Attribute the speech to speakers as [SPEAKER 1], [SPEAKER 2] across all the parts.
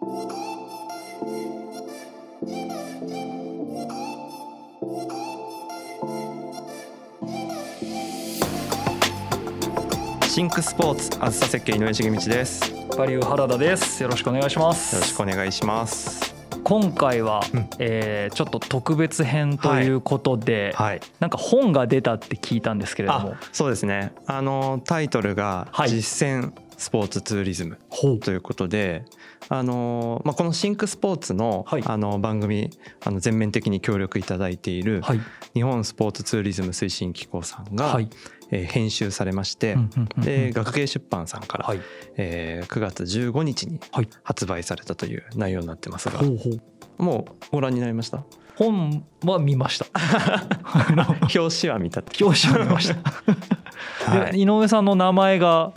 [SPEAKER 1] シンクスポーツあずさ設計井上重道です。よ
[SPEAKER 2] バリュー原田です。よろしくお願いします。
[SPEAKER 1] ろしくお願いします。
[SPEAKER 2] 今回は、
[SPEAKER 1] うん。
[SPEAKER 2] えーちょっと特別編ということで、
[SPEAKER 1] はい。
[SPEAKER 2] なんか本が出たって聞いたんですけれども。
[SPEAKER 1] あそうですね。あのタイトルが
[SPEAKER 2] はい。
[SPEAKER 1] 実践スポーツツーリズムということで、あのまあ、このシンクスポーツの,、
[SPEAKER 2] はい。
[SPEAKER 1] あの番組あの全面的に協力いただいている
[SPEAKER 2] はい。
[SPEAKER 1] 日本スポーツツーリズム推進機構さんが、
[SPEAKER 2] はい。
[SPEAKER 1] えー編集されまして、で学芸出版さんから、
[SPEAKER 2] はい。
[SPEAKER 1] えー9月15日に
[SPEAKER 2] はい。
[SPEAKER 1] 発売されたという内容になってますが、
[SPEAKER 2] ほうほう。
[SPEAKER 1] もうご覧になりました？
[SPEAKER 2] 本は見ました。
[SPEAKER 1] 表紙は見たって。
[SPEAKER 2] 表紙は見ました、
[SPEAKER 1] はい。
[SPEAKER 2] で井上さんの名前が。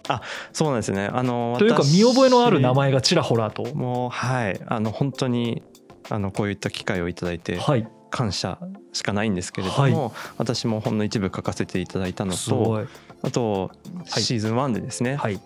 [SPEAKER 1] そうなんですね。あの
[SPEAKER 2] というか
[SPEAKER 1] 私
[SPEAKER 2] 見覚えのある名前がちらほらと。
[SPEAKER 1] もうはい。あの本当にあのこういった機会をいただいて
[SPEAKER 2] はい。
[SPEAKER 1] 感謝しかないんですけれども、
[SPEAKER 2] は
[SPEAKER 1] 私もほんの一部書かせていただいたのとあと
[SPEAKER 2] はい。
[SPEAKER 1] シーズン1でですね、
[SPEAKER 2] はい、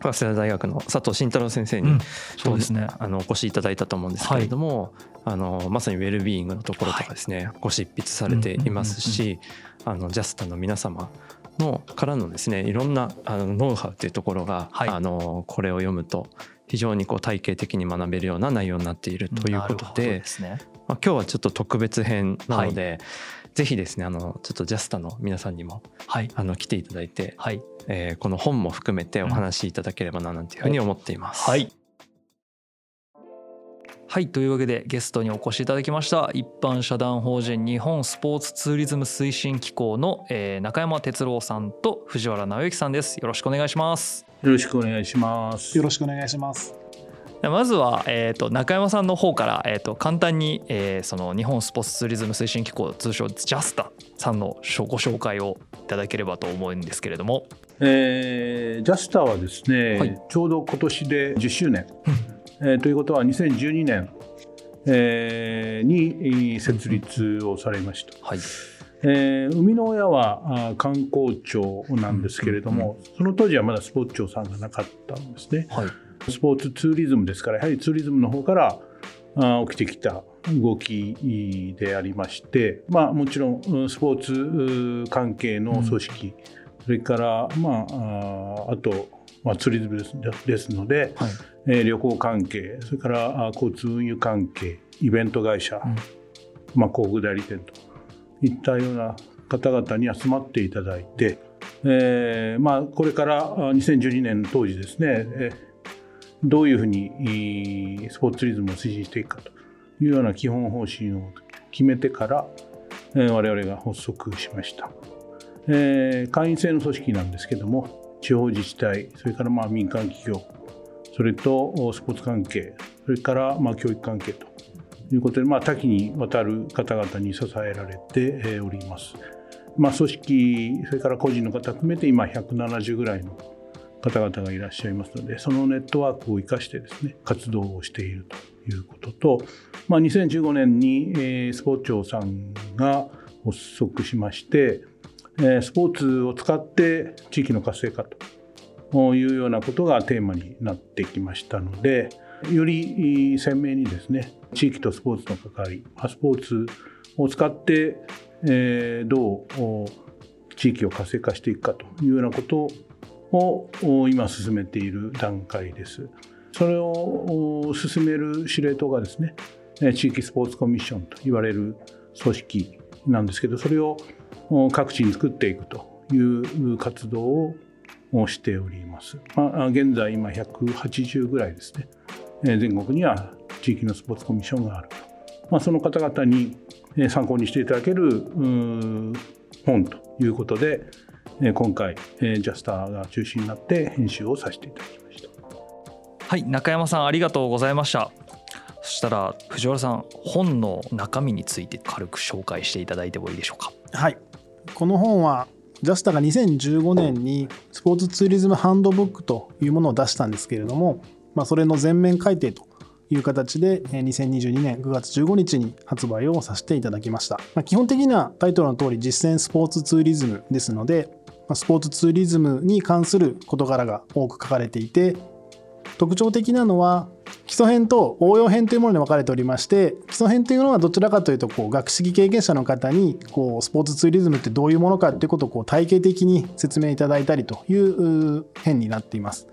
[SPEAKER 1] 早稲田大学の佐藤慎太郎先生に、
[SPEAKER 2] うん、そうですね。
[SPEAKER 1] あのお越しいただいたと思うんですけれども、あのまさにウェルビーイングのところとかですね、ご執筆されていますし、あのジャスタの皆様のからのですねいろんなあのノウハウというところが、
[SPEAKER 2] はい。
[SPEAKER 1] あのこれを読むと非常にこう体系的に学べるような内容になっているということで
[SPEAKER 2] ね。
[SPEAKER 1] まあ、今日はちょっと特別編なので、ぜひですねあのちょっとジャスタの皆さんにも
[SPEAKER 2] はい。
[SPEAKER 1] あの来ていただいて、
[SPEAKER 2] はい。
[SPEAKER 1] えーこの本も含めてお話しいただければななんていうふうに思っています。
[SPEAKER 2] はい。はいというわけでゲストにお越しいただきました一般社団法人日本スポーツツーリズム推進機構の、えー中山哲郎さんと藤原直之さんです。よろしくお願いします。
[SPEAKER 3] よろしくお願いします。
[SPEAKER 4] よろしくお願いします。
[SPEAKER 2] でまずは、えー、と中山さんの方から、えー、と簡単に、えーその日本スポーツツーリズム推進機構通称ジャスタさんのご紹介をいただければと思うんですけれども。
[SPEAKER 3] えージャスターはですね、
[SPEAKER 2] はい。
[SPEAKER 3] ちょうど今年で10周年、えーということは2012年、えーにえー設立をされました。
[SPEAKER 2] はい
[SPEAKER 3] えー生みの親はあー観光庁なんですけれども、その当時はまだスポーツ庁さんがなかったんですね。
[SPEAKER 2] はい
[SPEAKER 3] スポーツツーリズムですからやはりツーリズムの方からあー起きてきた動きでありまして、まあ、もちろんうんスポーツ関係の組織、それから、まあ、あと、まあ、ツーリズムですですので、
[SPEAKER 2] はい。
[SPEAKER 3] えー旅行関係それから交通運輸関係イベント会社、
[SPEAKER 2] ん。
[SPEAKER 3] まあ、広告代理店といったような方々に集まっていただいて、えーまあ、これからあ2012年当時ですね、えーどういうふうにえースポーツツーリズムを推進していくかというような基本方針を決めてから、えー我々が発足しました、えー会員制の組織なんですけども地方自治体それからまあ民間企業それとスポーツ関係それからまあ教育関係ということで、まあ、多岐にわたる方々に支えられております。まあ、組織それから個人の方含めて今170ぐらいの方々がいらっしゃいますのでそのネットワークを生かしてですね活動をしているということと、まあ、2015年に、スポーツ庁さんが発足しまして、スポーツを使って地域の活性化というようなことがテーマになってきましたのでより鮮明にですね地域とスポーツの関わりスポーツを使って、どう地域を活性化していくかというようなことを今進めている段階です。それを進める司令塔がですね地域スポーツコミッションと言われる組織なんですけどそれを各地に作っていくという活動ををしております。まあ、現在今180ぐらいですね、えー全国には地域のスポーツコミッションがあると。まあ、その方々にえー参考にしていただける本ということで、えー今回、えージャスターが中心になって編集をさせていただきました。
[SPEAKER 2] はい中山さんありがとうございましたそしたら藤原さん本の中身について軽く紹介していただいてもいいでしょうか？
[SPEAKER 4] はい。この本はジャスタが2015年にスポーツツーリズムハンドブックというものを出したんですけれども、まあ、それの全面改訂という形で2022年9月15日に発売をさせていただきました。まあ、基本的にはタイトルの通り実践スポーツツーリズムですので、まスポーツツーリズムに関する事柄が多く書かれていて特徴的なのは基礎編と応用編というものに分かれておりまして基礎編というのはどちらかというとこう学識経験者の方にこうスポーツツーリズムってどういうものかということをこう体系的に説明いただいたりという編になっています。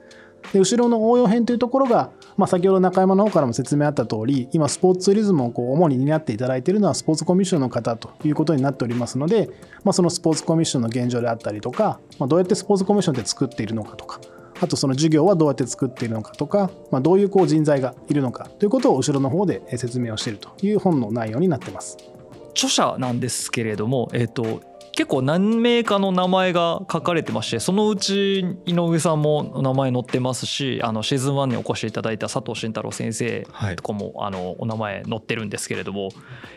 [SPEAKER 4] で後ろの応用編というところが、まあ、先ほど中山の方からも説明あった通り今スポーツツーリズムをこう主に担っていただいているのはスポーツコミッションの方ということになっておりますので、まあ、そのスポーツコミッションの現状であったりとか、まあ、どうやってスポーツコミッションって作っているのかとかあとその授業はどうやって作っているのかとか、まあ、どういうこう人材がいるのかということを後ろの方で説明をしているという本の内容になってます。
[SPEAKER 2] 著者なんですけれども、えーと結構何名かの名前が書かれてましてそのうち井上さんも名前載ってますしあのシーズン1にお越しいただいた佐藤慎太郎先生とかも、はい、あのお名前載ってるんですけれども、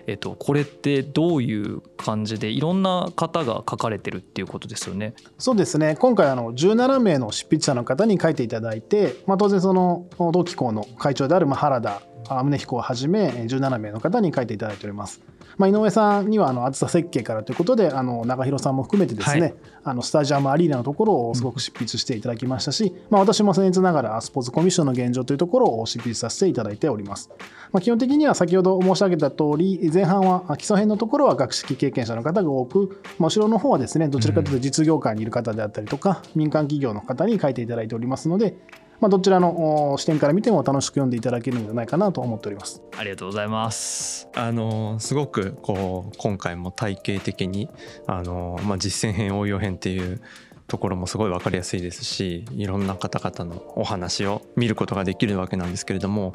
[SPEAKER 2] えっと、これってどういう感じでいろんな方が書かれてるっていうことですよね。
[SPEAKER 4] そうですね今回あの17名の執筆者の方に書いていただいて、まあ、当然その同機構の会長である原田宗彦をはじめ17名の方に書いていただいております。まあ、井上さんにはあの厚さ設計からということであの長広さんも含めてですね、はい、あのスタジアムアリーナのところをすごく執筆していただきましたし、まあ、私も僭越ながらスポーツコミッションの現状というところを執筆させていただいております。まあ、基本的には先ほど申し上げた通り前半は基礎編のところは学識経験者の方が多く、まあ、後ろの方はですねどちらかというと実業界にいる方であったりとか民間企業の方に書いていただいておりますのでまあ、どちらの視点から見ても楽しく読んでいただけるんじゃないかなと思っております。
[SPEAKER 2] ありがとうございます。
[SPEAKER 1] あのすごくこう今回も体系的にあのまあ実践編応用編っていうところもすごい分かりやすいですしいろんな方々のお話を見ることができるわけなんですけれども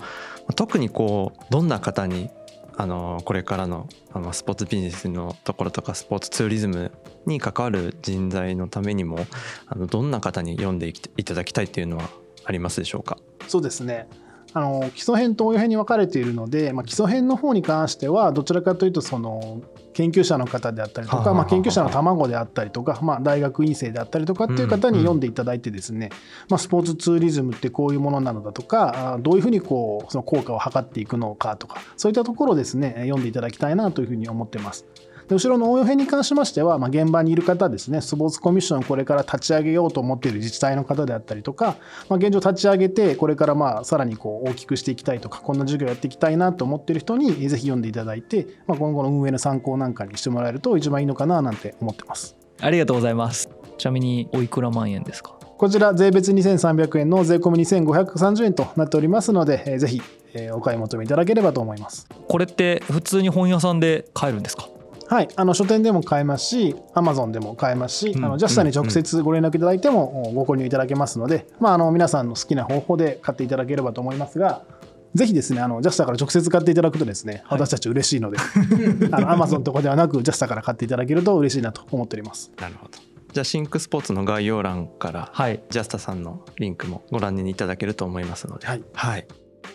[SPEAKER 1] 特にこうどんな方にあのこれからのあのスポーツビジネスのところとかスポーツツーリズムに関わる人材のためにもあのどんな方に読んでいただきたいっていうのはありますでしょうか？
[SPEAKER 4] そうですね。あの基礎編と応用編に分かれているので、まあ、基礎編の方に関してはどちらかというとその研究者の方であったりとか、まあ、研究者の卵であったりとか、まあ、大学院生であったりとかっていう方に読んでいただいてですね、まあ、スポーツツーリズムってこういうものなのだとかどういうふうにこうその効果を測っていくのかとかそういったところをですね読んでいただきたいなというふうに思ってます。で後ろの応用編に関しましては、まあ、現場にいる方ですねスポーツコミッションをこれから立ち上げようと思っている自治体の方であったりとか、まあ、現状立ち上げてこれからまあさらにこう大きくしていきたいとかこんな授業やっていきたいなと思っている人にぜひ読んでいただいて、まあ、今後の運営の参考なんかにしてもらえると一番いいのかななんて思ってます。
[SPEAKER 2] ありがとうございます。ちなみにおいくら万円ですか？
[SPEAKER 4] こちら税別2300円の税込み2530円となっておりますので、えー、ぜひ、えー、お買い求めいただければと思います。
[SPEAKER 2] これって普通に本屋さんで買えるんですか？
[SPEAKER 4] はい、あの書店でも買えますし、アマゾンでも買えますし、うん、あのジャスタに直接ご連絡いただいてもご購入いただけますので、まあ、あの皆さんの好きな方法で買っていただければと思いますが、ぜひですね、あのジャスタから直接買っていただくとですね、私たち嬉しいので、あのアマゾンとかではなく、ジャスタから買っていただけると嬉しいなと思っております。
[SPEAKER 1] なるほど。じゃあシンクスポーツの概要欄から、はい、ジャスタさんのリンクもご覧にいただけると思いますので、はい、はい、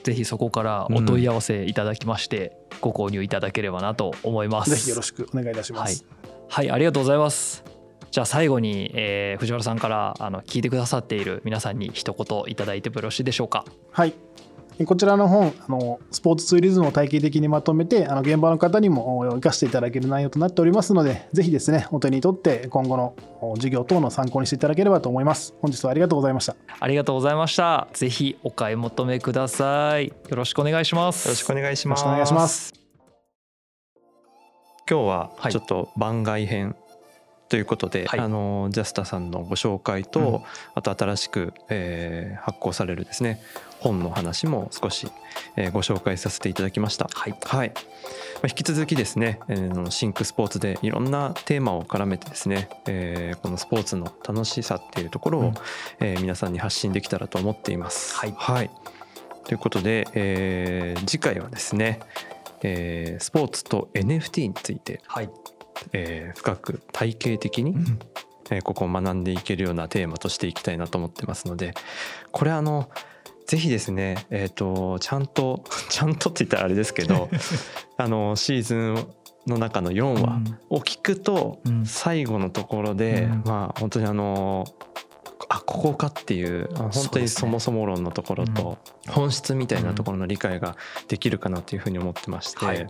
[SPEAKER 2] ぜひそこからお問い合わせいただきまして、ご購入いただければなと思います。
[SPEAKER 4] ぜひよろしくお願いいたします。
[SPEAKER 2] はい、はい、ありがとうございます。じゃあ最後に、えー、藤原さんからあの聞いてくださっている皆さんに一言いただいてもよろしいでしょうか。
[SPEAKER 4] はいこちらの本あのスポーツツーリズムを体系的にまとめてあの現場の方にも生かしていただける内容となっておりますのでぜひですねお手に取って今後の授業等の参考にしていただければと思います。本日はありがとうございました。
[SPEAKER 2] ありがとうございました。ぜひお買い求めください。よろしくお願いします。
[SPEAKER 1] よろしくお願いします。
[SPEAKER 4] お願いします。
[SPEAKER 1] 今日はちょっと番外編ということで、はい、あのジャスタさんのご紹介と、うん、あと新しく、えー、発行されるですね本の話も少し、えー、ご紹介させていただきました。はい、はい、まあ、引き続きですね、えー、シンクスポーツでいろんなテーマを絡めてですね、えー、このスポーツの楽しさっていうところを、うん、えー、皆さんに発信できたらと思っています。はい、はい、ということで、えー、次回はですね、えー、スポーツと NFT について、はいえー、深く体系的に、うん。えー、ここを学んでいけるようなテーマとしていきたいなと思ってますのでこれあのぜひですねえっ、ー、とちゃんと ちゃんとって言ったらあれですけど あのシーズンの中の4話を聞くと最後のところで、うん、まあ本当にあのあここかっていうあ本当にそもそも論のところと本質みたいなところの理解ができるかなというふうに思ってまして、
[SPEAKER 2] はい。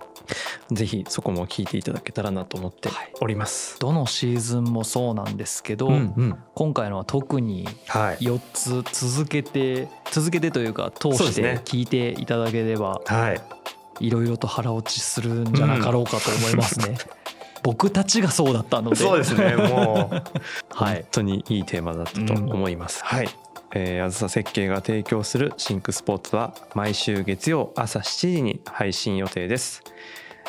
[SPEAKER 1] ぜひそこも聞いていただけたらなと思っております。
[SPEAKER 2] どのシーズンもそうなんですけど、
[SPEAKER 1] うんうん。
[SPEAKER 2] 今回のは特に
[SPEAKER 1] はい、
[SPEAKER 2] 4つ続けて続けてというか通して聞いていただければ
[SPEAKER 1] はい、
[SPEAKER 2] いろいろと腹落ちするんじゃなかろうかと思いますね。僕たちがそうだったので
[SPEAKER 1] そうですねもう
[SPEAKER 2] はい
[SPEAKER 1] 本当にいいテーマだったと思います。はい。えー、あずさ設計が提供するシンクスポーツは毎週月曜朝7時に配信予定です。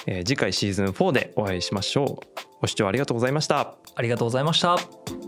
[SPEAKER 1] えー次回シーズン4でお会いしましょう。ご視聴ありがとうございました。
[SPEAKER 2] ありがとうございました。